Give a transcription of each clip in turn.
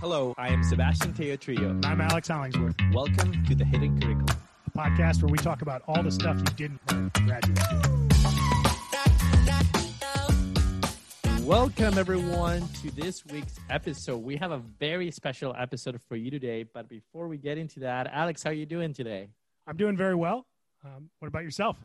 Hello, I am Sebastian Tello I'm Alex Hollingsworth. Welcome to the Hidden Curriculum, a podcast where we talk about all the stuff you didn't learn in graduate school. Welcome, everyone, to this week's episode. We have a very special episode for you today. But before we get into that, Alex, how are you doing today? I'm doing very well. Um, what about yourself?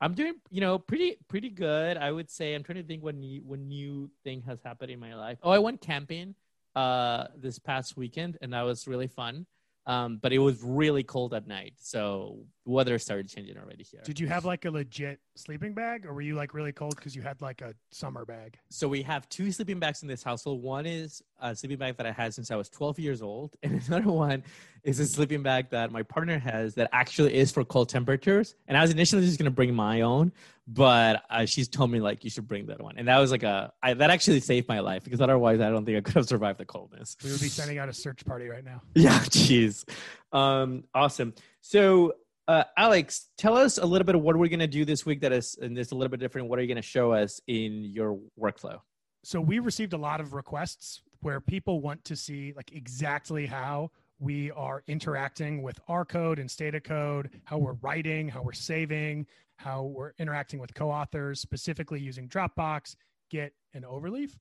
I'm doing, you know, pretty pretty good. I would say I'm trying to think what new what new thing has happened in my life. Oh, I went camping uh, this past weekend, and that was really fun. Um, but it was really cold at night, so weather started changing already here. Did you have like a legit sleeping bag, or were you like really cold because you had like a summer bag? So we have two sleeping bags in this household. One is a sleeping bag that I had since I was 12 years old, and another one is a sleeping bag that my partner has that actually is for cold temperatures. And I was initially just gonna bring my own, but uh, she's told me like you should bring that one, and that was like a I, that actually saved my life because otherwise I don't think I could have survived the coldness. We would be sending out a search party right now. Yeah, jeez, um, awesome. So uh, Alex, tell us a little bit of what we're going to do this week that is and it's a little bit different. What are you going to show us in your workflow? So we received a lot of requests where people want to see like exactly how we are interacting with our code and Stata code, how we're writing, how we're saving, how we're interacting with co-authors, specifically using Dropbox, Git, and Overleaf.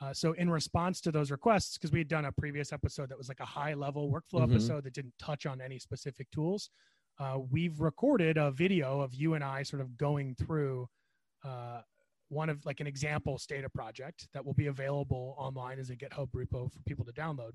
Uh, so in response to those requests, because we had done a previous episode that was like a high level workflow mm-hmm. episode that didn't touch on any specific tools, uh, we've recorded a video of you and I sort of going through uh, one of like an example Stata project that will be available online as a GitHub repo for people to download.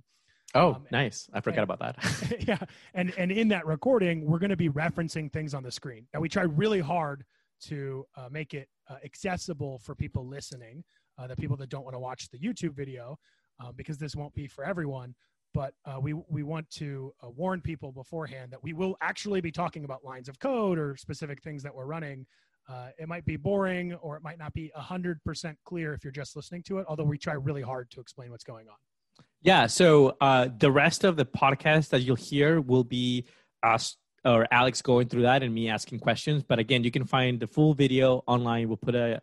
Oh, um, nice! I forgot and, about that. yeah, and and in that recording, we're going to be referencing things on the screen. Now we try really hard to uh, make it uh, accessible for people listening, uh, the people that don't want to watch the YouTube video, um, because this won't be for everyone but uh, we we want to uh, warn people beforehand that we will actually be talking about lines of code or specific things that we're running. Uh, it might be boring or it might not be hundred percent clear if you're just listening to it. Although we try really hard to explain what's going on. Yeah. So uh, the rest of the podcast that you'll hear will be us or Alex going through that and me asking questions. But again, you can find the full video online. We'll put a,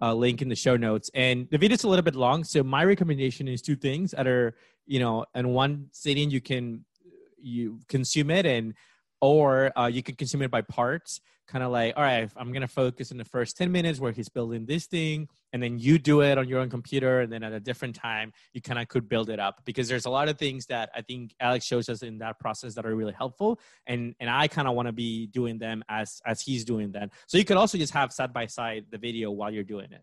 a link in the show notes. And the video's a little bit long, so my recommendation is two things that are you know in one sitting you can you consume it and or uh, you can consume it by parts kind of like all right i'm to focus in the first 10 minutes where he's building this thing and then you do it on your own computer and then at a different time you kind of could build it up. Because there's a lot of things that i think alex shows us in that process that are really helpful and and i kind of want to be doing them as as he's doing them. So you could also just have side by side the video while you're doing it.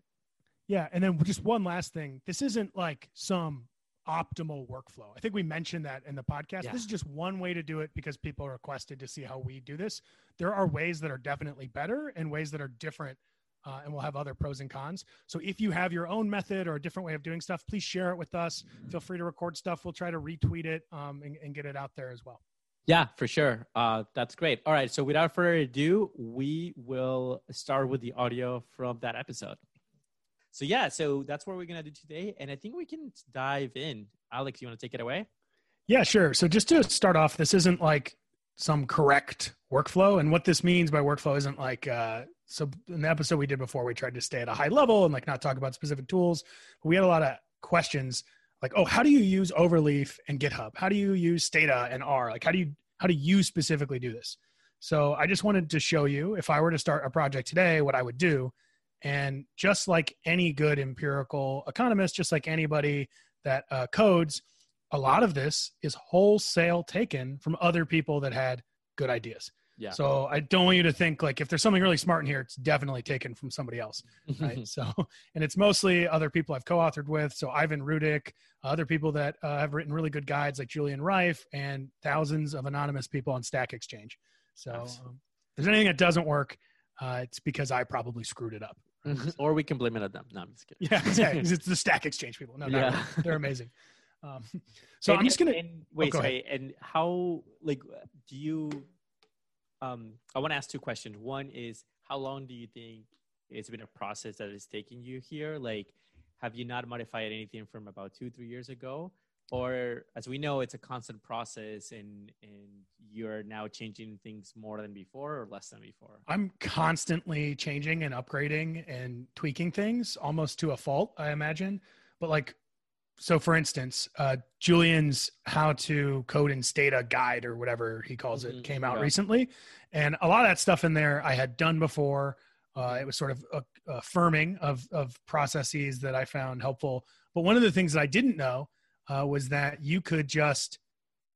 Yeah and then just one last thing. This isn't like some optimal workflow. I think we mentioned that in the podcast. Yeah. This is just one way to do it because people requested to see how we do this. There are ways that are definitely better and ways that are different. Uh, and we'll have other pros and cons. So if you have your own method or a different way of doing stuff, please share it with us. Feel free to record stuff. We'll try to retweet it um, and, and, get it out there as well. Yeah, for sure. Uh, that's great. All right. So without further ado, we will start with the audio from that episode so yeah, so that's what we're gonna do today, and I think we can dive in. Alex, you want to take it away? Yeah, sure. So just to start off, this isn't like some correct workflow, and what this means by workflow isn't like uh, so. In the episode we did before, we tried to stay at a high level and like not talk about specific tools. But we had a lot of questions like, oh, how do you use Overleaf and GitHub? How do you use Stata and R? Like, how do you how do you specifically do this? So I just wanted to show you if I were to start a project today, what I would do and just like any good empirical economist, just like anybody that uh, codes, a lot of this is wholesale taken from other people that had good ideas. Yeah. So I don't want you to think like if there's something really smart in here, it's definitely taken from somebody else, right? so, and it's mostly other people I've co-authored with. So Ivan Rudik, other people that uh, have written really good guides like Julian Reif, and thousands of anonymous people on Stack Exchange. So, nice. um, if there's anything that doesn't work, uh, it's because I probably screwed it up. Or we can blame it on them. No, I'm just kidding. Yeah, exactly. it's the Stack Exchange people. No, no, yeah. they're amazing. Um, so And- I'm just gonna. and, wait, go sorry. And how like do you? Um, I want to ask two questions. One is how long do you think it's been a process that is taking you here? Like, have you not modified anything from about two, three years ago? Or as we know, it's a constant process, and and you're now changing things more than before or less than before. I'm constantly changing and upgrading and tweaking things almost to a fault, I imagine. But like, so for instance, uh, Julian's how to code in Stata guide or whatever he calls it Mhm, came out yeah. recently. And a lot of that stuff in there I had done before. Uh, it was sort of a, affirming of, of processes that I found helpful. But one of the things that I didn't know uh, was that you could just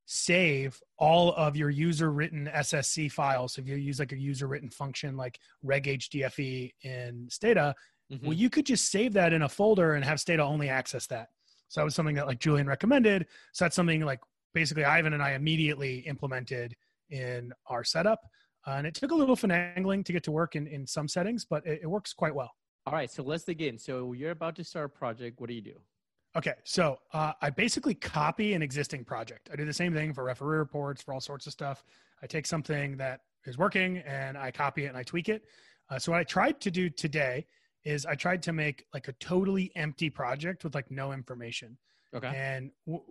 save all of your user written SSC files. So if you use like a user written function like reghdfe in Stata, Mhm. well, you could just save that in a folder and have Stata only access that. So that was something that like Julian recommended. So that's something like basically Ivan and I immediately implemented in our setup. Uh, and it took a little finagling to get to work in, in some settings, but it, it works quite well. All right, so let's dig in. So you're about to start a project. What do you do? Okay, so uh, I basically copy an existing project. I do the same thing for referee reports, for all sorts of stuff. I take something that is working and I copy it and I tweak it. Uh, so what I tried to do today is I tried to make like a totally empty project with like no information. Okay. And w-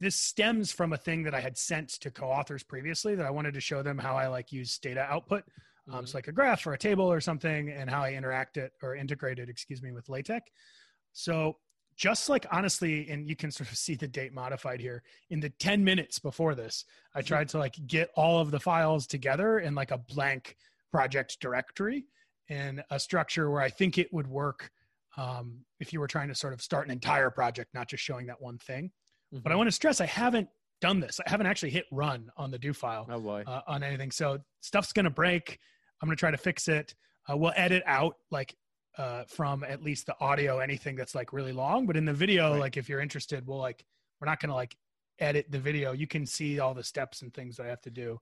this stems from a thing that I had sent to co-authors previously that I wanted to show them how I like use data output. Um, Mhm. so like a graph or a table or something and how I interact it or integrate it, excuse me, with LaTeX. So just like honestly, and you can sort of see the date modified here in the 10 minutes before this, I tried to like get all of the files together in like a blank project directory and a structure where I think it would work um, if you were trying to sort of start an entire project, not just showing that one thing. But I Mhm. want to stress I haven't done this. I haven't actually hit run on the do file Oh uh, on anything. So stuff's going to break. I'm going to try to fix it. Uh, we'll edit out like uh, from at least the audio anything that's like really long. But in the video, Right. like if you're interested, we'll like we're not going to like edit the video. You can see all the steps and things that I have to do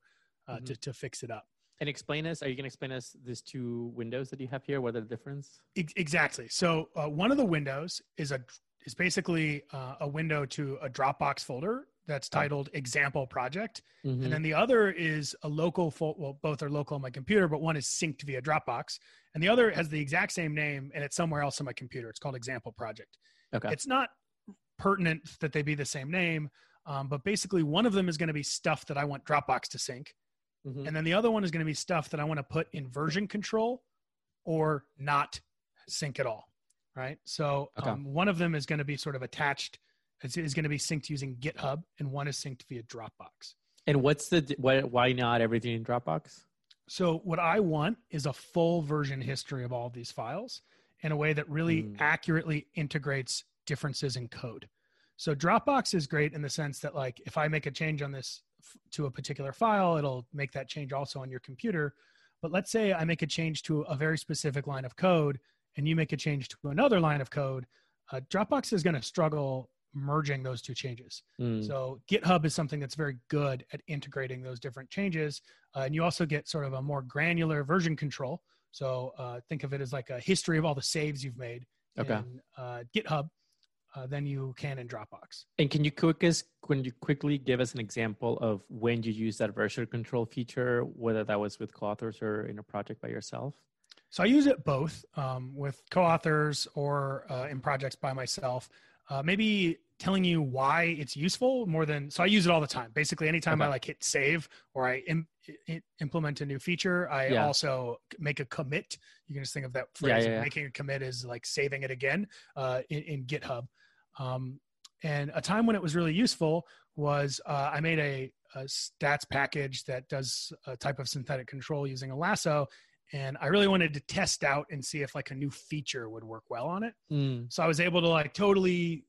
uh, Mhm. to to fix it up. And explain us. Are you going to explain us these two windows that you have here? What are the difference? Ex- exactly. So uh, one of the windows is a is basically uh, a window to a Dropbox folder that's Oh. titled example project. Mhm. And then the other is a local, fo- well, both are local on my computer, but one is synced via Dropbox. And the other has the exact same name and it's somewhere else on my computer. It's called Example Project. Okay. It's not pertinent that they be the same name, um, but basically one of them is going to be stuff that I want Dropbox to sync. Mhm. And then the other one is going to be stuff that I want to put in version control or not sync at all. Right. So Okay. um, one of them is going to be sort of attached, is, is going to be synced using GitHub, and one is synced via Dropbox. And what's the why not everything in Dropbox? So what I want is a full version history of all of these files in a way that really Mm. accurately integrates differences in code. So Dropbox is great in the sense that like if I make a change on this f- to a particular file, it'll make that change also on your computer. But let's say I make a change to a very specific line of code and you make a change to another line of code, uh, Dropbox is going to struggle merging those two changes. Mm. So GitHub is something that's very good at integrating those different changes, uh, and you also get sort of a more granular version control. So uh, think of it as like a history of all the saves you've made Okay. in uh, GitHub uh, than you can in Dropbox. And can you quick us, can you quickly give us an example of when you use that version control feature, whether that was with co-authors or in a project by yourself? So I use it both um, with co-authors or uh, in projects by myself. Uh, maybe telling you why it's useful more than so I use it all the time. Basically, anytime I like hit save or I Im- implement a new feature, I Yeah. also make a commit. You can just think of that phrase. yeah, yeah. Making a commit is like saving it again uh, in, in GitHub. Um, and a time when it was really useful was uh, I made a, a stats package that does a type of synthetic control using a lasso and I really wanted to test out and see if like a new feature would work well on it. Mm. So I was able to like totally,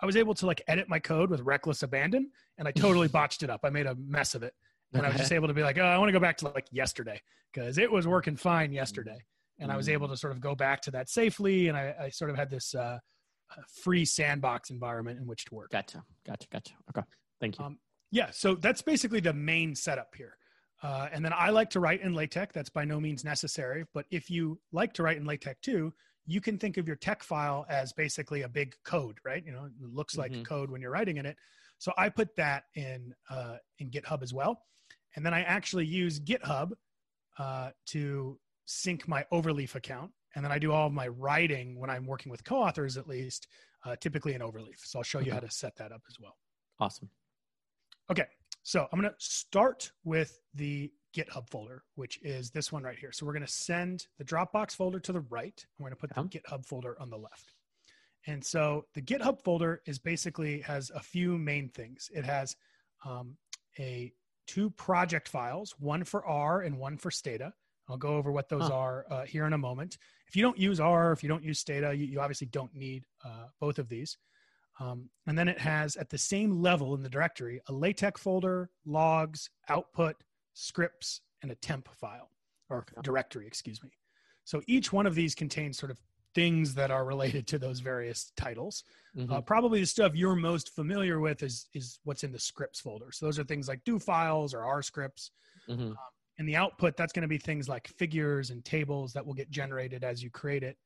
I was able to like edit my code with reckless abandon, and I totally botched it up. I made a mess of it, and I was just able to be like, oh, I want to go back to like yesterday because it was working fine yesterday, and I was able to sort of go back to that safely, and I, I sort of had this uh, free sandbox environment in which to work. Gotcha. Gotcha. Gotcha. Okay. Thank you. Um, Yeah, so that's basically the main setup here. Uh, and then I like to write in LaTeX. That's by no means necessary. But if you like to write in LaTeX too, you can think of your TeX file as basically a big code, right? You know, it looks like Mhm. code when you're writing in it. So I put that in uh, in GitHub as well, and then I actually use GitHub uh, to sync my Overleaf account, and then I do all of my writing when I'm working with co-authors, at least, uh, typically in Overleaf. So I'll show you Okay. how to set that up as well. Awesome. Okay, so I'm going to start with the GitHub folder, which is this one right here. So we're going to send the Dropbox folder to the right. I'm going to put the GitHub folder on the left. And so the GitHub folder is basically has a few main things. It has um, a two project files, one for R and one for Stata. I'll go over what those Huh. are uh, here in a moment. If you don't use R, if you don't use Stata, you, you obviously don't need uh, both of these. Um, and then it has at the same level in the directory a LaTeX folder, logs, output, scripts, and a temp file or directory, excuse me. So each one of these contains sort of things that are related to those various titles. Mhm. Uh, probably the stuff you're most familiar with is is what's in the scripts folder. So those are things like do files or R scripts. Mhm. In the output, that's going to be things like figures and tables that will get generated as you create it.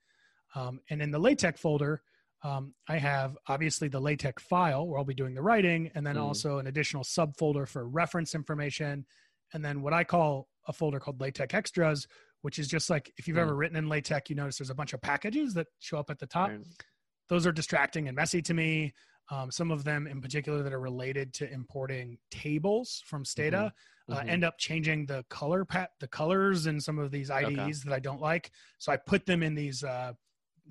Um, and in the LaTeX folder, um, I have obviously the LaTeX file where I'll be doing the writing, and then Mm. also an additional subfolder for reference information, and then what I call a folder called LaTeX extras, which is just like if you've Mm. ever written in LaTeX, you notice there's a bunch of packages that show up at the top Right. those are distracting and messy to me. Um, some of them, in particular, that are related to importing tables from Stata, uh, Mhm. end up changing the color pat the colors in some of these IDEs that I don't like. So I put them in these uh,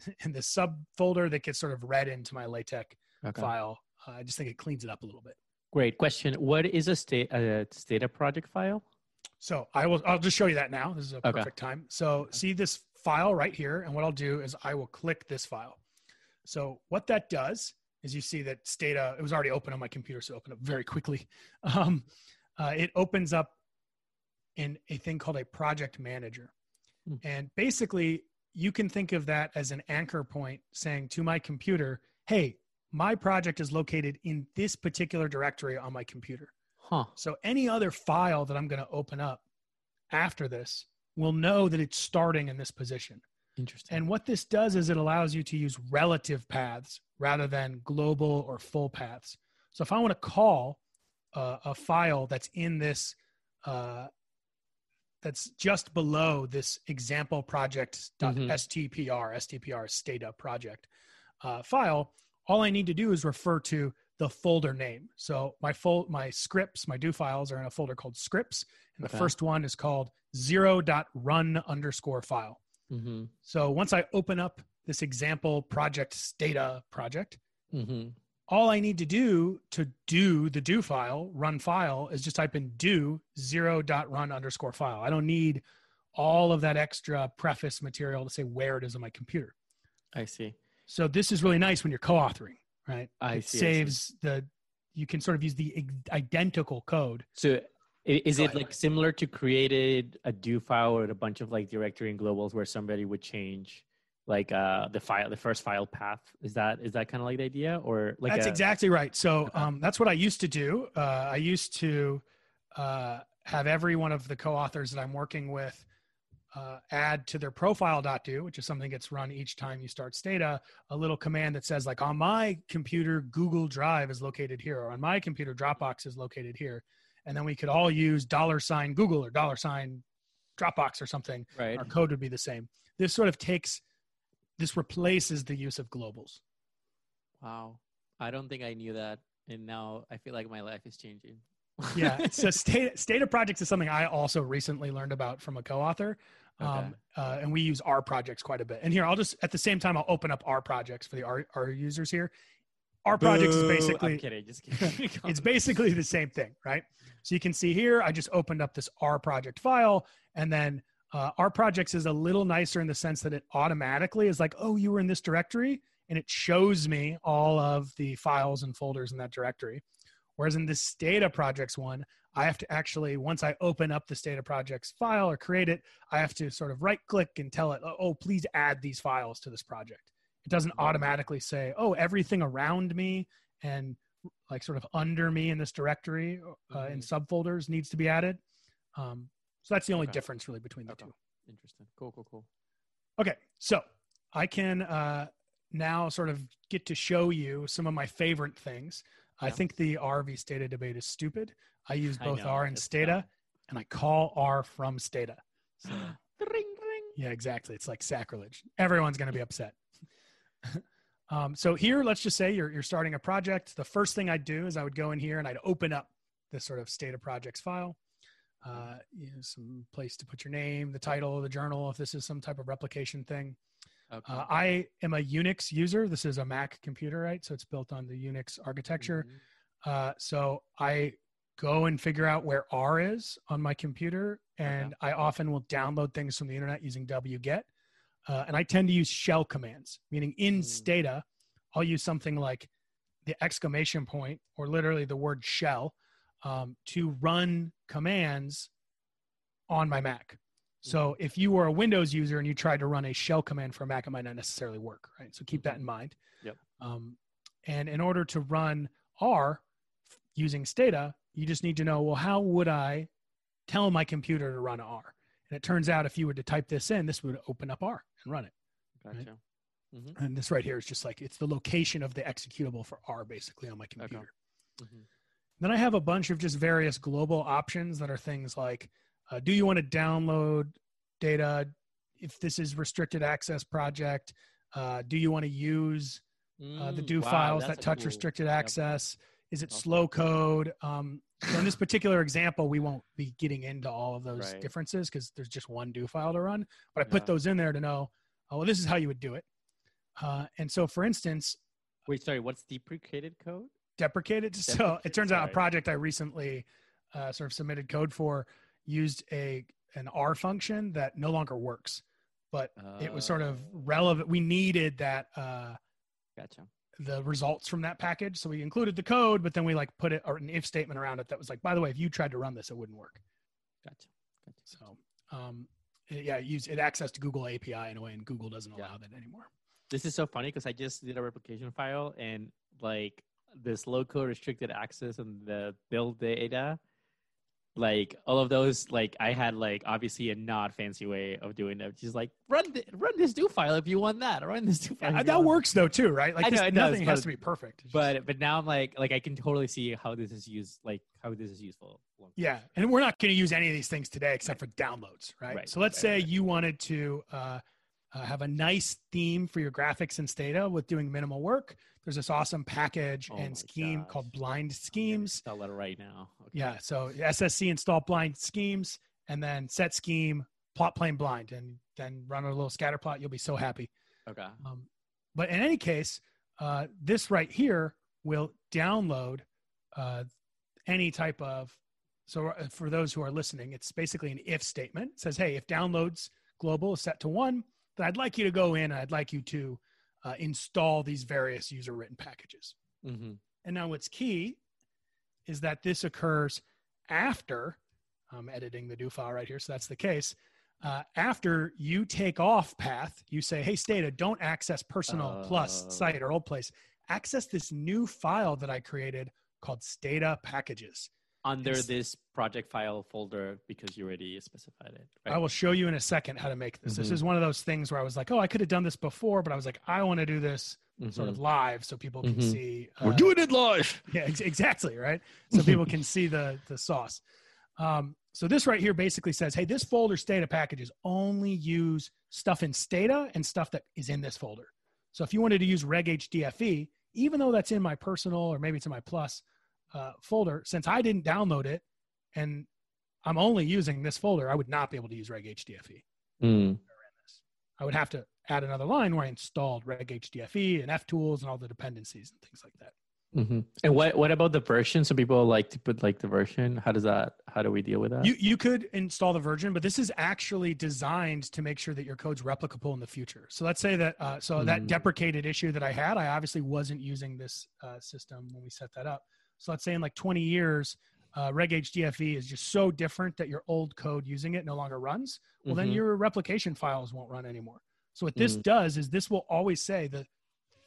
in this subfolder that gets sort of read into my LaTeX Okay. file. Uh, I just think it cleans it up a little bit. Great question. What is a state a Stata project file? So I will. I'll just show you that now. This is a Okay. perfect time. So see this file right here, and what I'll do is I will click this file. So what that does is you see that Stata. It was already open on my computer, so it opened up very quickly. Um, uh, it opens up in a thing called a project manager, Hmm. and basically you can think of that as an anchor point saying to my computer, "Hey, my project is located in this particular directory on my computer." Huh. So any other file that I'm going to open up after this will know that it's starting in this position. Interesting. And what this does is it allows you to use relative paths rather than global or full paths. So if I want to call uh, a file that's in this, uh, that's just below this example project.stpr, stpr is Stata project uh, file, all I need to do is refer to the folder name. So my fol- my scripts, my do files are in a folder called scripts, and the Okay. first one is called zero.run underscore file. mm-hmm. So once I open up this example project Stata project, Mm-hmm. All I need to do to do the do file, run file, is just type in do zero dot run underscore file. I don't need all of that extra preface material to say where it is on my computer. I see. So this is really nice when you're co-authoring, right? I it see, I see. saves the you can sort of use the identical code. So is it like similar to created a do file or a bunch of like directory and globals where somebody would change like uh the file the first file path? Is that is that kind of like the idea or like that's a, exactly right. So um, that's what I used to do. Uh, I used to uh, have every one of the co-authors that I'm working with uh, add to their profile.do, which is something that gets run each time you start Stata, a little command that says like on my computer, Google Drive is located here, or on my computer, Dropbox is located here. And then we could all use dollar sign Google or dollar sign Dropbox or something. right? Our code would be the same. This sort of takes, this replaces the use of globals. Wow. I don't think I knew that. And now I feel like my life is changing. yeah so Stata state of projects is something i also recently learned about from a co-author um, uh, and we use R projects quite a bit and here i'll just at the same time i'll open up R projects for the R, R users here R projects is basically I'm kidding. Just kidding. it's basically the same thing right so you can see here i just opened up this r project file and then uh, R projects is a little nicer in the sense that it automatically is like oh you were in this directory and it shows me all of the files and folders in that directory. Whereas in the Stata projects one i have to actually once i open up the Stata projects file or create it i have to sort of right click and tell it oh please add these files to this project. It doesn't automatically say oh everything around me and like sort of under me in this directory uh, in subfolders needs to be added. Um, so that's the only Okay. difference really between the Okay. two. Interesting. Cool, cool, cool. Okay, so I can uh, now sort of get to show you some of my favorite things. I think the R v Stata debate is stupid. I use I both know, R and Stata, and I call R from Stata. So, ring ring. yeah, exactly. It's like sacrilege. Everyone's going to be upset. um, so here, let's just say you're, you're starting a project. The first thing I'd do is I would go in here and I'd open up this sort of Stata projects file. Uh, you know, some place to put your name, the title, of the journal, if this is some type of replication thing. Okay. Uh, I am a Unix user. This is a Mac computer, right? So it's built on the Unix architecture. Mhm. Uh, so I go and figure out where R is on my computer, and I often will download things from the internet using wget. Uh, and I tend to use shell commands, meaning in Mm. Stata, I'll use something like the exclamation point or literally the word shell um, to run commands on my Mac. So if you were a Windows user and you tried to run a shell command for a Mac, it might not necessarily work, right? So keep that in mind. Yep. Um, and in order to run R using Stata, you just need to know, well, how would I tell my computer to run R? And it turns out if you were to type this in, this would open up R and run it. Gotcha. Mhm. And this right here is just like it's the location of the executable for R basically on my computer. Mhm. Then I have a bunch of just various global options that are things like uh, do you want to download data if this is restricted access project? Uh, do you want to use uh, the Mm, do wow, files that touch cool- restricted access? Is it slow code? Um, so in this particular example, we won't be getting into all of those Right. differences because there's just one do file to run. But I put Yeah. those in there to know, oh, well, this is how you would do it. Uh, and so, for instance, Wait, sorry. What's deprecated code? Deprecated. So it turns out a project I recently uh, sort of submitted code for used a an R function that no longer works, but it was sort of Oh. relevant. We needed that uh, Gotcha. the results from that package, so we included the code, but then we like put it or an if statement around it that was like, by the way, if you tried to run this, it wouldn't work. Gotcha. Gotcha. So um, it- yeah, it use it accessed Google API in a way, and Google doesn't Yeah. allow that anymore. This is so funny because I just did a replication file and like this local restricted access and the build data, like all of those, like I had like obviously a not fancy way of doing it. Just like run th- run this do file if you want that. Run this do file. Yeah, that works though too, right? Like this, know it does, nothing has but- to be perfect. Just- But but now I'm like like I can totally see how this is used like how this is useful. Yeah, and we're not going to use any of these things today except for downloads, right? Right, So let's right, say right. you wanted to uh, uh, have a nice theme for your graphics and Stata with doing minimal work. There's this awesome package Oh and scheme gosh. called Blind Schemes. Install that right now. Okay. Yeah, so SSC install Blind Schemes and then set scheme plot plain blind and then run a little scatter plot. You'll be so happy. Okay. Um, but in any case, uh, this right here will download uh, any type of. So uh, for those who are listening, it's basically an if statement. It says, "Hey, if downloads global is set to one, then I'd like you to go in and I'd like you to uh, install these various user written packages." Mm-hmm. And now what's key is that this occurs after I'm editing the do file right here, so that's the case. Uh, after you take off path, you say, "Hey, Stata, don't access personal Oh. plus site or old place. Access this new file that I created called Stata packages." Under It's- this project file folder because you already specified it. Right? I will show you in a second how to make this. This Mhm. is one of those things where I was like, "Oh, I could have done this before," but I was like, "I want to do this sort of live so people can Mhm. see." We're uh, doing it live. yeah ex- exactly right so people can see the the sauce um, so this right here basically says hey this folder stata packages only use stuff in stata and stuff that is in this folder so if you wanted to use reghdfe E, even though that's in my personal or maybe it's in my plus uh, folder since i didn't download it and i'm only using this folder i would not be able to use reghdfe Mm. i would have to add another line where i installed reghdfe and ftools and all the dependencies and things like that hmm And what what about the version? Some people like to put like the version. How does that? How do we deal with that? You you could install the version, but this is actually designed to make sure that your code's replicable in the future. So let's say that uh, so that Mm. deprecated issue that I had, I obviously wasn't using this uh, system when we set that up. So let's say in like 20 years, uh, Reg HDFE is just so different that your old code using it no longer runs. Well, then Mhm. your replication files won't run anymore. So what this Mm. does is this will always say that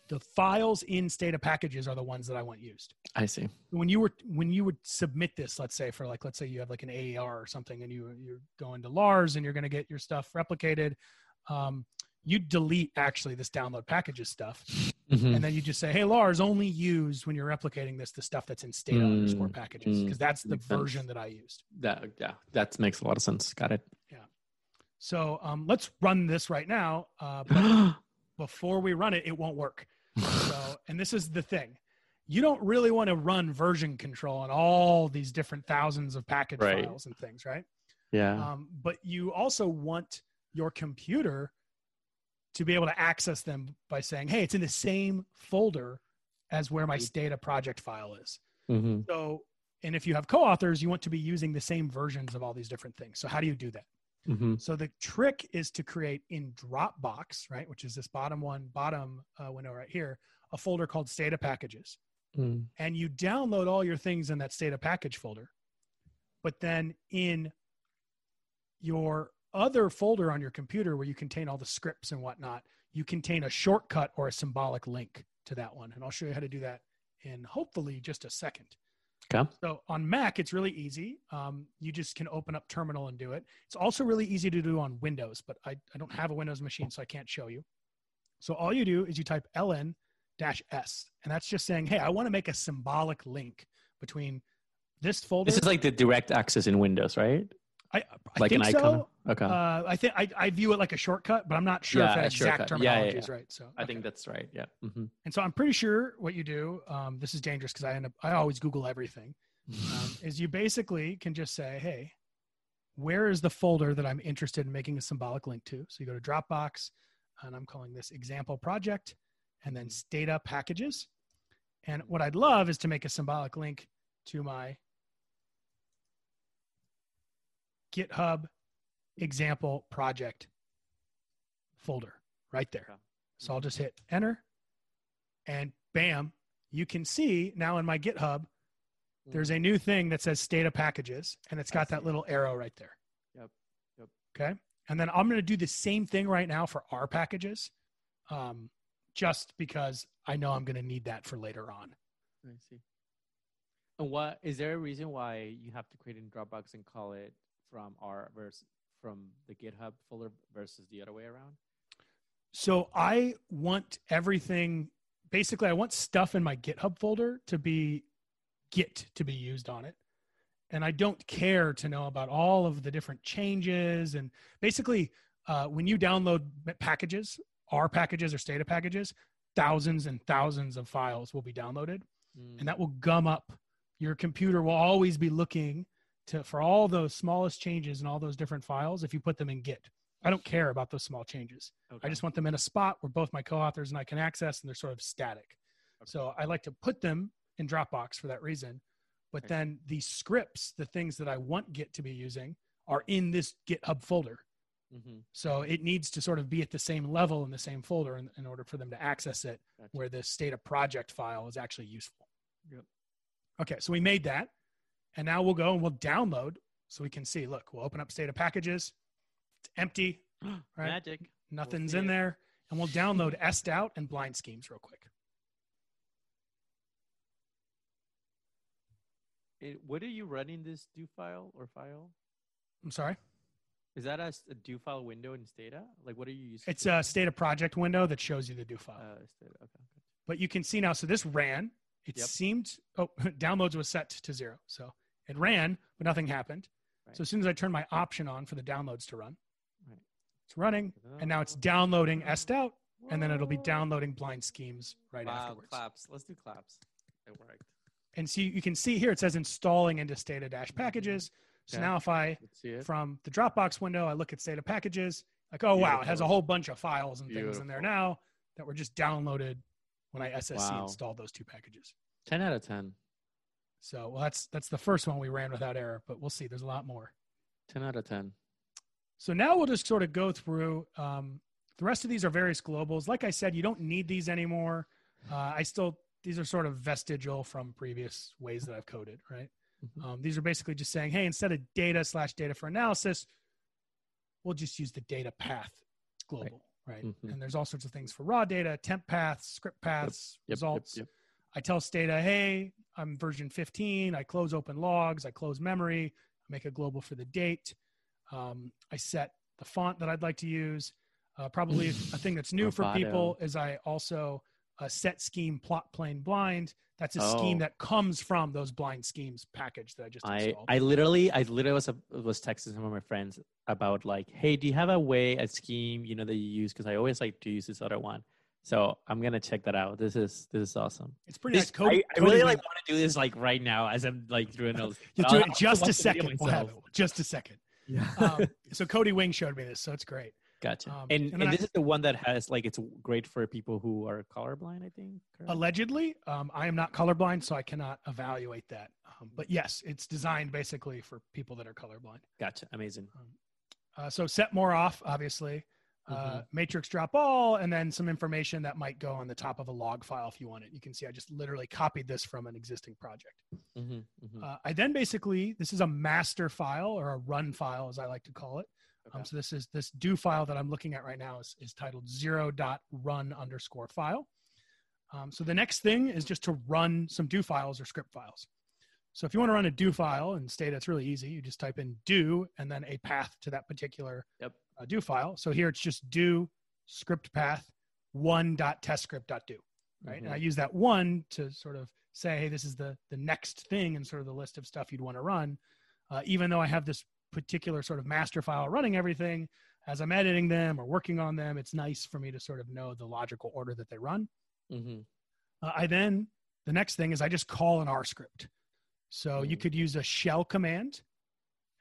the files in Stata packages are the ones that I want used I see. when you were when you would submit this let's say for like let's say you have like an AER or something and you you're going to lars and you're going to get your stuff replicated um, you delete actually this download packages stuff, Mhm. and then you just say, "Hey, Lars, only use when you're replicating this the stuff that's in Stata underscore Mm, packages because that's the makes sense. version that I used." That yeah, that makes a lot of sense. Got it. Yeah. So um, let's run this right now. Uh, but before we run it, it won't work. So, and this is the thing. You don't really want to run version control on all these different thousands of package Right. files and things, right? yeah. Um, but you also want your computer to be able to access them by saying, hey, it's in the same folder as where my Stata project file is. hmm So, and if you have co authors, you want to be using the same versions of all these different things. So, how do you do that? hmm So the trick is to create in Dropbox, right, which is this bottom one, bottom uh, window right here, a folder called Stata Packages, mm and you download all your things in that Stata Package folder. But then in your other folder on your computer where you contain all the scripts and whatnot, you contain a shortcut or a symbolic link to that one, and I'll show you how to do that in hopefully just a second. Okay. So on Mac, it's really easy. Um, you just can open up Terminal and do it. It's also really easy to do on Windows, but I, I don't have a Windows machine, so I can't show you. So all you do is you type ln dash s, and that's just saying, hey, I want to make a symbolic link between this folder. This is like the direct access in Windows, right? I, I Like think an icon. so. Okay. Uh, I think I, I view it like a shortcut, but I'm not sure Yeah, if that exact shortcut. Yeah, yeah, terminology yeah. is right. So I think that's right. Yeah. hmm And so I'm pretty sure what you do. Um, this is dangerous because I end up I always Google everything. Um, is you basically can just say, hey, where is the folder that I'm interested in making a symbolic link to? So you go to Dropbox, and I'm calling this example project, and then Stata packages. And what I'd love is to make a symbolic link to my GitHub example project folder right there. So I'll just hit enter and bam, you can see now in my GitHub, there's a new thing that says Stata packages and it's got that little arrow right there. Yep. Yep. Okay. And then I'm going to do the same thing right now for R packages um, just because I know I'm going to need that for later on. I see. And what is there a reason why you have to create in Dropbox and call it from our versus from the GitHub folder versus the other way around? So I want everything basically I want stuff in my GitHub folder to be Git to be used on it. And I don't care to know about all of the different changes and basically uh, when you download packages, R packages or Stata packages, thousands and thousands of files will be downloaded and that will gum up your computer will always be looking to for all those smallest changes and all those different files if you put them in git i don't care about those small changes Okay. i just want them in a spot where both my co-authors and i can access and they're sort of static so i like to put them in dropbox for that reason but see. then the scripts the things that i want git to be using are in this github folder hmm so it needs to sort of be at the same level in the same folder in, in order for them to access it Gotcha. where the Stata project file is actually useful. Yep. Okay, so we made that. And now we'll go and we'll download so we can see. Look, we'll open up Stata packages. It's empty, right? Magic. Nothing's see in it. there. And we'll download estout and blind schemes real quick. It, what are you running this do file or file? I'm sorry. Is that a do file window in Stata? Like, what are you using? It's a Stata project window that shows you the do file. Uh, Stata. Okay. but you can see now. So this ran. It Yep. seemed oh downloads was set to zero. So it ran, but nothing happened. Right. So as soon as I turn my option on for the downloads to run, Right. it's running, and now it's downloading estout, and then it'll be downloading blind schemes right wow, afterwards. claps. Let's do claps. It worked. And see, you can see here it says installing into Stata Dash mm-hmm. packages. So now if I see it. from the Dropbox window, I look at Stata packages, like oh wow, it has a whole bunch of files and things in there now that were just downloaded when I SSC Wow. installed those two packages. 10 out of 10. So well, that's that's the first one we ran without error, but we'll see. There's a lot more. 10 out of 10. So now we'll just sort of go through. Um, the rest of these are various globals. Like I said, you don't need these anymore. Uh, I still these are sort of vestigial from previous ways that I've coded, right? Mhm. Um, these are basically just saying, hey, instead of data slash data for analysis, we'll just use the data path global, right? Mhm. And there's all sorts of things for raw data, temp paths, script paths, Yep, yep, results. yep. I tell Stata, hey, I'm version 15. I close open logs. I close memory. I make a global for the date. Um, I set the font that I'd like to use. Uh, probably a thing that's new for people is I also uh, set scheme plot plain blind. That's a Oh. scheme that comes from those blind schemes package that I just I, installed. I literally I literally was was texting some of my friends about like, hey, do you have a way a scheme you know that you use? Because I always like to use this other one. So I'm gonna check that out. This is this is awesome. it's pretty This, nice. Coady, I, I really Wing- like want to do this like right now as I'm like doing those. You'll do it in just a watch the video second. We'll have it. Just a second. Yeah. Um, so Coady Wing showed me this, so it's great. gotcha. um, and and and, then I- this is the one that has like it's great for people who are colorblind. I think. correct? Allegedly, um, I am not colorblind, so I cannot evaluate that. Um, but yes, it's designed basically for people that are colorblind. Gotcha. Amazing. Uh, so set more off, obviously. Uh, Mhm. matrix drop all, and then some information that might go on the top of a log file if you want it. You can see I just literally copied this from an existing project. hmm hmm Uh, I then basically, this is a master file or a run file, as I like to call it. Um, so this is this do file that I'm looking at right now is, is titled zero dot run underscore file. Um, so the next thing is just to run some do files or script files. So if you want to run a do file and Stata it's really easy, you just type in do and then a path to that particular Yep. uh, do file. So here it's just do script path one dot test script dot do right? And I use that one to sort of say, hey, this is the the next thing in sort of the list of stuff you'd want to run. Uh, even though I have this particular sort of master file running everything, as I'm editing them or working on them, it's nice for me to sort of know the logical order that they run. hmm Uh, I then the next thing is I just call an R script. So you Mm. could use a shell command,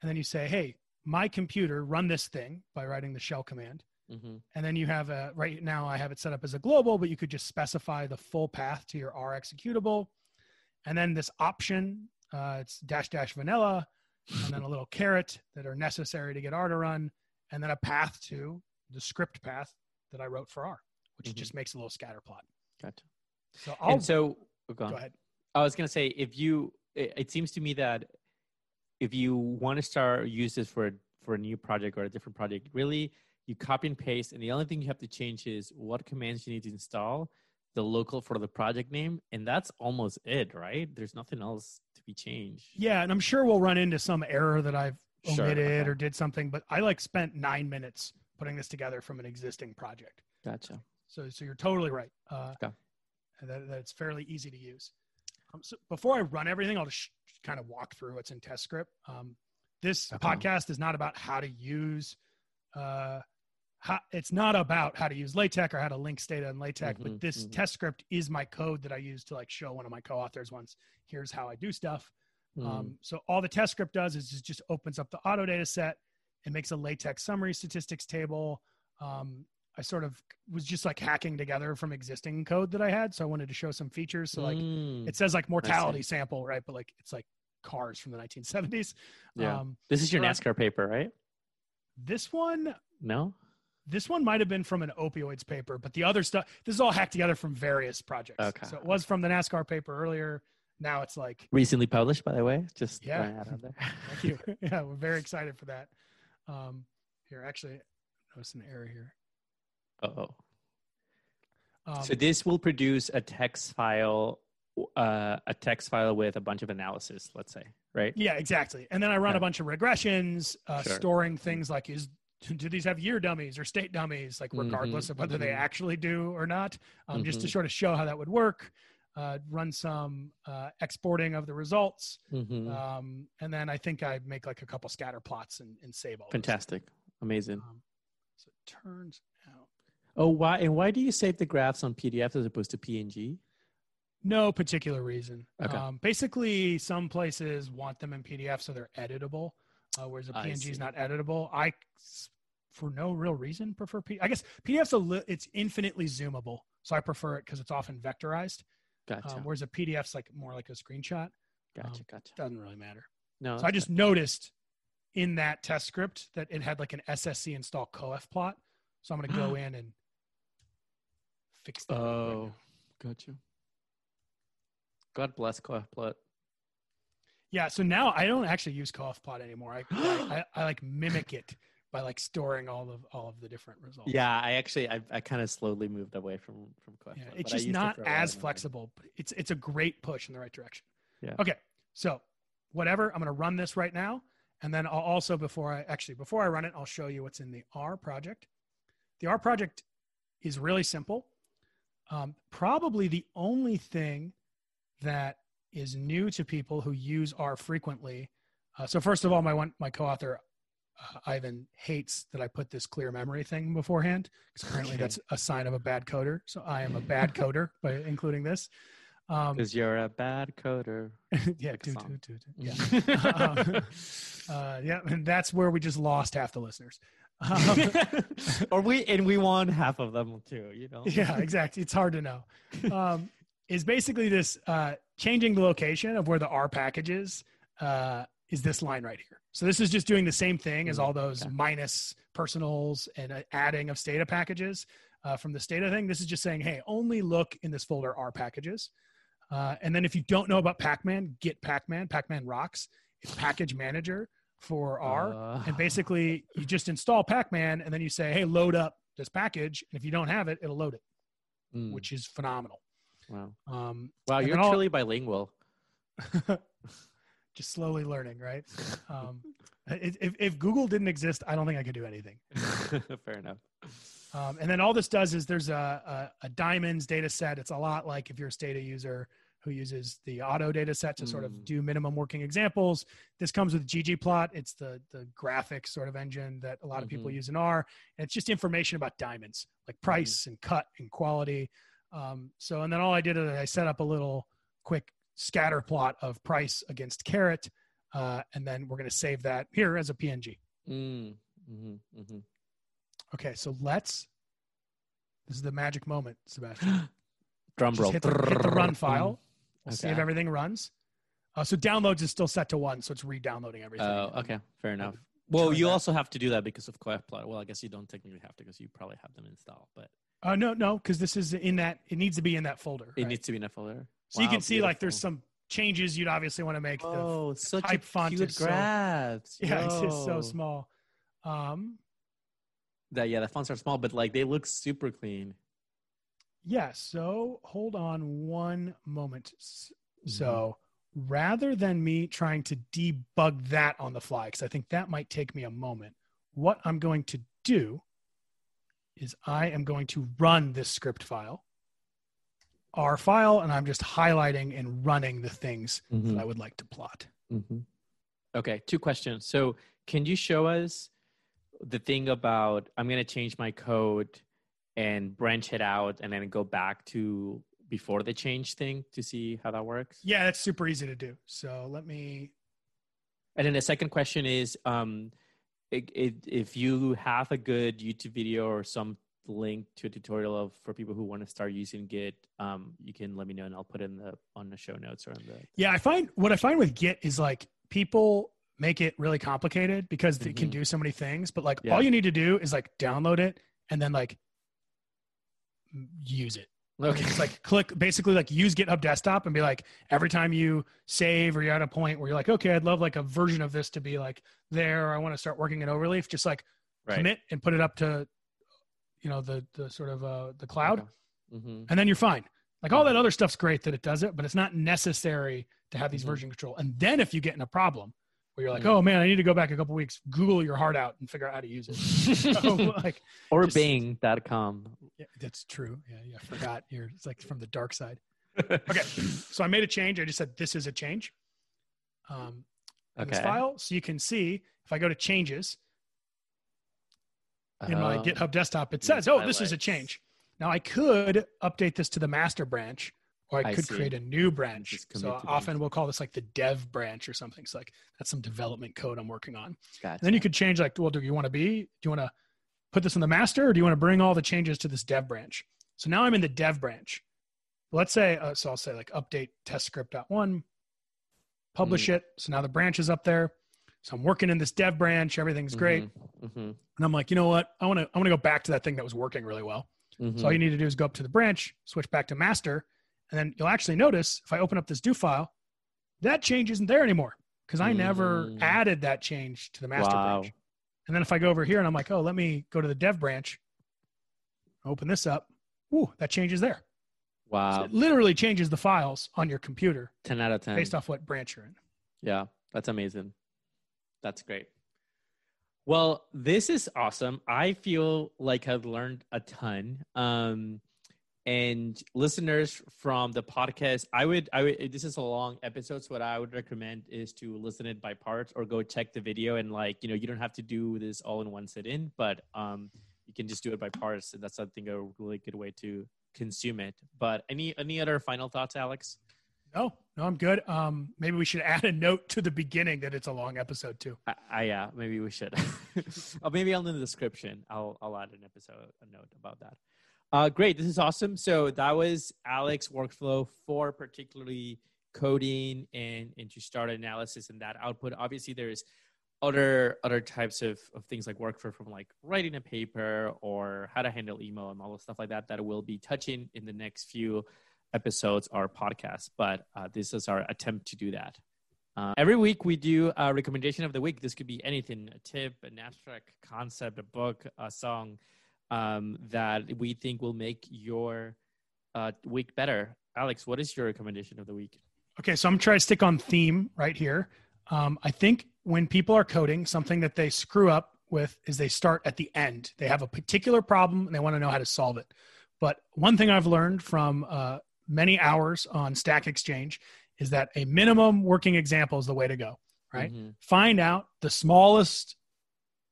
and then you say, hey, my computer run this thing by writing the shell command. hmm And then you have a right now I have it set up as a global, but you could just specify the full path to your R executable. And then this option, uh, it's dash dash vanilla, and then a little caret that are necessary to get R to run, and then a path to the script path that I wrote for R, which Mhm. just makes a little scatter plot. Gotcha. So I'll and so, oh, go go ahead. I was gonna say if you, it, it seems to me that if you want to start use this for for a new project or a different project, really you copy and paste, and the only thing you have to change is what commands you need to install, the local for the project name, and that's almost it, right? There's nothing else to be changed. Yeah, and I'm sure we'll run into some error that I've Sure, omitted okay. or did something, but I like spent nine minutes putting this together from an existing project. Gotcha. So, so you're totally right. Uh, Okay. that, that it's fairly easy to use. Um, so before I run everything, I'll just kind of walk through what's in test script. Um, this Okay. podcast is not about how to use. Uh, how, it's not about how to use LaTeX or how to link data in LaTeX, Mhm, but this mhm. test script is my code that I use to like show one of my co-authors once. Here's how I do stuff. Mm. Um, so all the test script does is it just opens up the auto data set. It makes a LaTeX summary statistics table. Um, I sort of was just like hacking together from existing code that I had. So I wanted to show some features. So like Mm. it says like mortality sample, right? But like it's like cars from the 1970s. yeah. Um, this is your. NASCAR paper, right? this one, No. this one might have been from an opioids paper, but the other stuff, this is all hacked together from various projects. Okay. So it was from the NASCAR paper earlier. Now it's like Recently published, by the way. Just Yeah. out there. Thank you. yeah, we're very excited for that. Um, here, actually, notice an error here. Oh. Um, so this will produce a text file, uh, a text file with a bunch of analysis. Let's say, right? yeah, exactly. And then I run a bunch of regressions, uh, Sure. storing things like is do these have year dummies or state dummies, like regardless Mhm, of whether they mhm. actually do or not, um, just to Mhm. sort of show how that would work. Uh, run some uh, exporting of the results, Mhm. um, and then I think I make like a couple scatter plots and, and save all. Fantastic, amazing. Um, so it turns. Oh, why and why do you save the graphs on PDF as opposed to PNG? No particular reason. Okay. Um, basically, some places want them in PDF so they're editable, uh, whereas a PNG is not editable. I, for no real reason, prefer P. I guess PDF's a li- it's infinitely zoomable, so I prefer it because it's often vectorized. Gotcha, Um, whereas a PDF's like more like a screenshot. gotcha, um, gotcha. Doesn't really matter. No, So I just noticed in that test script that it had like an SSC install coef plot. So I'm going to go in and fix that. Oh, now. gotcha. God bless Coefplot. Yeah, so now I don't actually use Coefplot anymore. I, I, I, I like mimic it by like storing all of all of the different results. Yeah, I actually I, I kind of slowly moved away from from Coefplot. yeah, it's just used it not for a while as flexible, but it's it's a great push in the right direction. Yeah. Okay, so whatever, I'm going to run this right now, and then I'll also before I actually before I run it, I'll show you what's in the R project. the R project is really simple. Um, probably the only thing that is new to people who use R frequently. Uh, so first of all, my one my co-author uh, Ivan hates that I put this clear memory thing beforehand because apparently Okay. that's a sign of a bad coder. So I am a bad coder by including this. Um, Because you're a bad coder. yeah, like do, do, do, do. yeah, um, uh, yeah, and that's where we just lost half the listeners. Um, or we and we won half of them too. You know. yeah, exactly. It's hard to know. Um, is basically this uh, changing the location of where the R package is uh, is this line right here. So this is just doing the same thing as Mm, all those okay. minus personals and uh, adding of Stata packages uh, from the Stata thing. This is just saying, hey, only look in this folder R packages. Uh, and then if you don't know about Pacman, get Pacman. Pacman rocks. It's package manager for R. Uh, and basically you just install Pacman and then you say, hey, load up this package. And if you don't have it, it'll load it, mm, which is phenomenal. wow. Um, Wow, you're all- truly bilingual. just slowly learning, right? Um, if, if- if Google didn't exist, I don't think I could do anything. Fair enough. Um, and then all this does is there's a, a, a diamonds data set. It's a lot like if you're a Stata user who uses the auto data set to sort of Mm. do minimum working examples. This comes with ggplot. It's the, the graphics sort of engine that a lot of people Mhm. use in R. And it's just information about diamonds, like price and cut and quality. Um, so, and then all I did is I set up a little quick scatter plot of price against carat. Uh, and then we're going to save that here as a PNG. Mm, hmm hmm Okay, so let's. This is the magic moment, Sebastian. Drum roll. hit the, hit the run file. We'll see if everything runs. Uh, so downloads is still set to one, so it's re-downloading everything. Oh, okay. Fair enough. Well, you that. also have to do that because of Coefplot. Well, I guess you don't technically have to because you probably have them installed, but Uh, no, no, because this is in that. It needs to be in that folder. it right? needs to be in a folder. so you can see like there's some changes you'd obviously want to make. The- Oh, such type a font cute is so- graphs. yeah, it's just so small. Um, That yeah, the fonts are small, but like they look super clean. Yeah. So hold on one moment. Mm-hmm. So rather than me trying to debug that on the fly, because I think that might take me a moment, what I'm going to do is I am going to run this script file, R file, and I'm just highlighting and running the things Mhm. that I would like to plot. hmm Okay, two questions. So, can you show us the thing about I'm going to change my code and branch it out and then go back to before the change thing to see how that works? Yeah, that's super easy to do. So let me. And then the second question is um, it, it, if you have a good YouTube video or some link to a tutorial of for people who want to start using Git, um, you can let me know and I'll put it in the on the show notes or in the. Yeah, I find what I find with Git is like people make it really complicated because it can do so many things. But like Yeah. all you need to do is like download it and then like use it. Okay. It's like click basically like use GitHub desktop and be like every time you save or you're at a point where you're like, okay, I'd love like a version of this to be like there. Or I want to start working in Overleaf. Just like right. commit and put it up to, you know, the the sort of uh, the cloud, hmm and then you're fine. Like all that other stuff's great that it does it, but it's not necessary to have these Mhm. version control. And then if you get in a problem where you're like, Mhm. oh man, I need to go back a couple weeks, Google your heart out and figure out how to use it. so like or just- Bing.com. yeah, that's true. Yeah, yeah. I forgot. You're it's like from the dark side. Okay. So I made a change. I just said this is a change. Um in this file. So you can see if I go to changes in my Um, GitHub desktop, it says, oh, this is a change. Now I could update this to the master branch, or I I could see. create a new branch. So often we'll call this like the dev branch or something. So like that's some development code I'm working on. Gotcha. And then you could change like, well, do you want to be, do you want to put this in the master or do you want to bring all the changes to this dev branch? So now I'm in the dev branch. Let's say, uh, so I'll say like update test script one, publish Mm. it. So now the branch is up there. So I'm working in this dev branch. Everything's great. Mhm, And I'm like, you know what? I want to, I want to go back to that thing that was working really well. So all you need to do is go up to the branch, switch back to master, and then you'll actually notice if I open up this do file, that change isn't there anymore because I never Mm. added that change to the master Wow. branch. And then if I go over here and I'm like, oh, let me go to the dev branch, open this up, ooh, that changes there. So Wow. it literally changes the files on your computer 10 out of 10. based off what branch you're in. Yeah, that's amazing. That's great. Well, this is awesome. I feel like I've learned a ton. Um, and listeners from the podcast, I would, I would. This is a long episode, so what I would recommend is to listen it by parts or go check the video and like you know you don't have to do this all in one sit in, but um, you can just do it by parts, and that's I think a really good way to consume it. But any any other final thoughts, Alex? No, no, I'm good. Um, maybe we should add a note to the beginning that it's a long episode too. I, I yeah, maybe we should. or maybe I'll in the description. I'll I'll add an episode a note about that. Uh, great. This is awesome. So that was Alex workflow for particularly coding and, and to start analysis and that output. Obviously, there's other other types of, of things like workflow from like writing a paper or how to handle email and all the stuff like that that we'll be touching in the next few episodes or podcasts. But uh, this is our attempt to do that. Uh, every week we do a recommendation of the week. This could be anything: a tip, an abstract concept, a book, a song um, that we think will make your uh, week better. Alex, what is your recommendation of the week? Okay, so I'm trying to stick on theme right here. Um, I think when people are coding, something that they screw up with is they start at the end. They have a particular problem and they want to know how to solve it. But one thing I've learned from uh, many hours on Stack Exchange is that a minimum working example is the way to go, right? Mm-hmm. Find out the smallest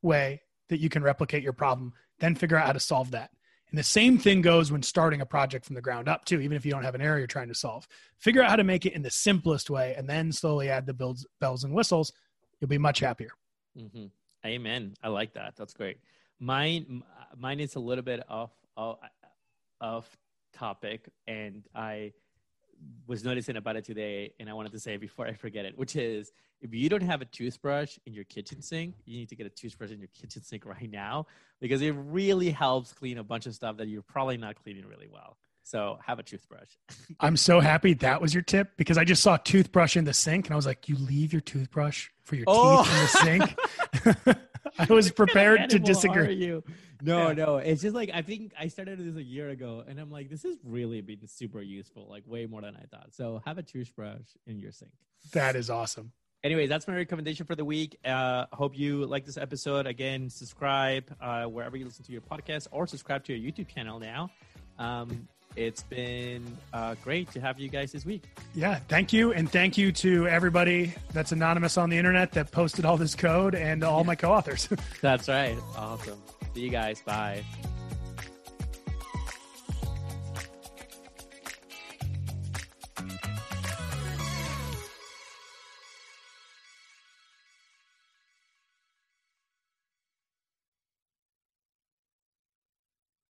way that you can replicate your problem then figure out how to solve that. And the same thing goes when starting a project from the ground up, too, even if you don't have an area you're trying to solve. Figure out how to make it in the simplest way and then slowly add the builds, bells and whistles. You'll be much happier. Mm-hmm. Amen. I like that. That's great. Mine, mine is a little bit off, off, off topic, and I was noticing about it today, and I wanted to say before I forget it, which is if you don't have a toothbrush in your kitchen sink, you need to get a toothbrush in your kitchen sink right now because it really helps clean a bunch of stuff that you're probably not cleaning really well. So have a toothbrush. I'm so happy that was your tip because I just saw a toothbrush in the sink and I was like, you leave your toothbrush for your oh. teeth in the oh. sink. I was prepared to disagree. you? No, yeah. no. It's just like I think I started this a year ago, and I'm like, this has really been super useful, like way more than I thought. So have a toothbrush in your sink. That is awesome. Anyways, that's my recommendation for the week. Uh, hope you like this episode. Again, subscribe uh, wherever you listen to your podcast, or subscribe to your YouTube channel now. Um, it's been uh, great to have you guys this week. Yeah, thank you. And thank you to everybody that's anonymous on the internet that posted all this code and all my co authors. that's right. Awesome. See you guys. Bye.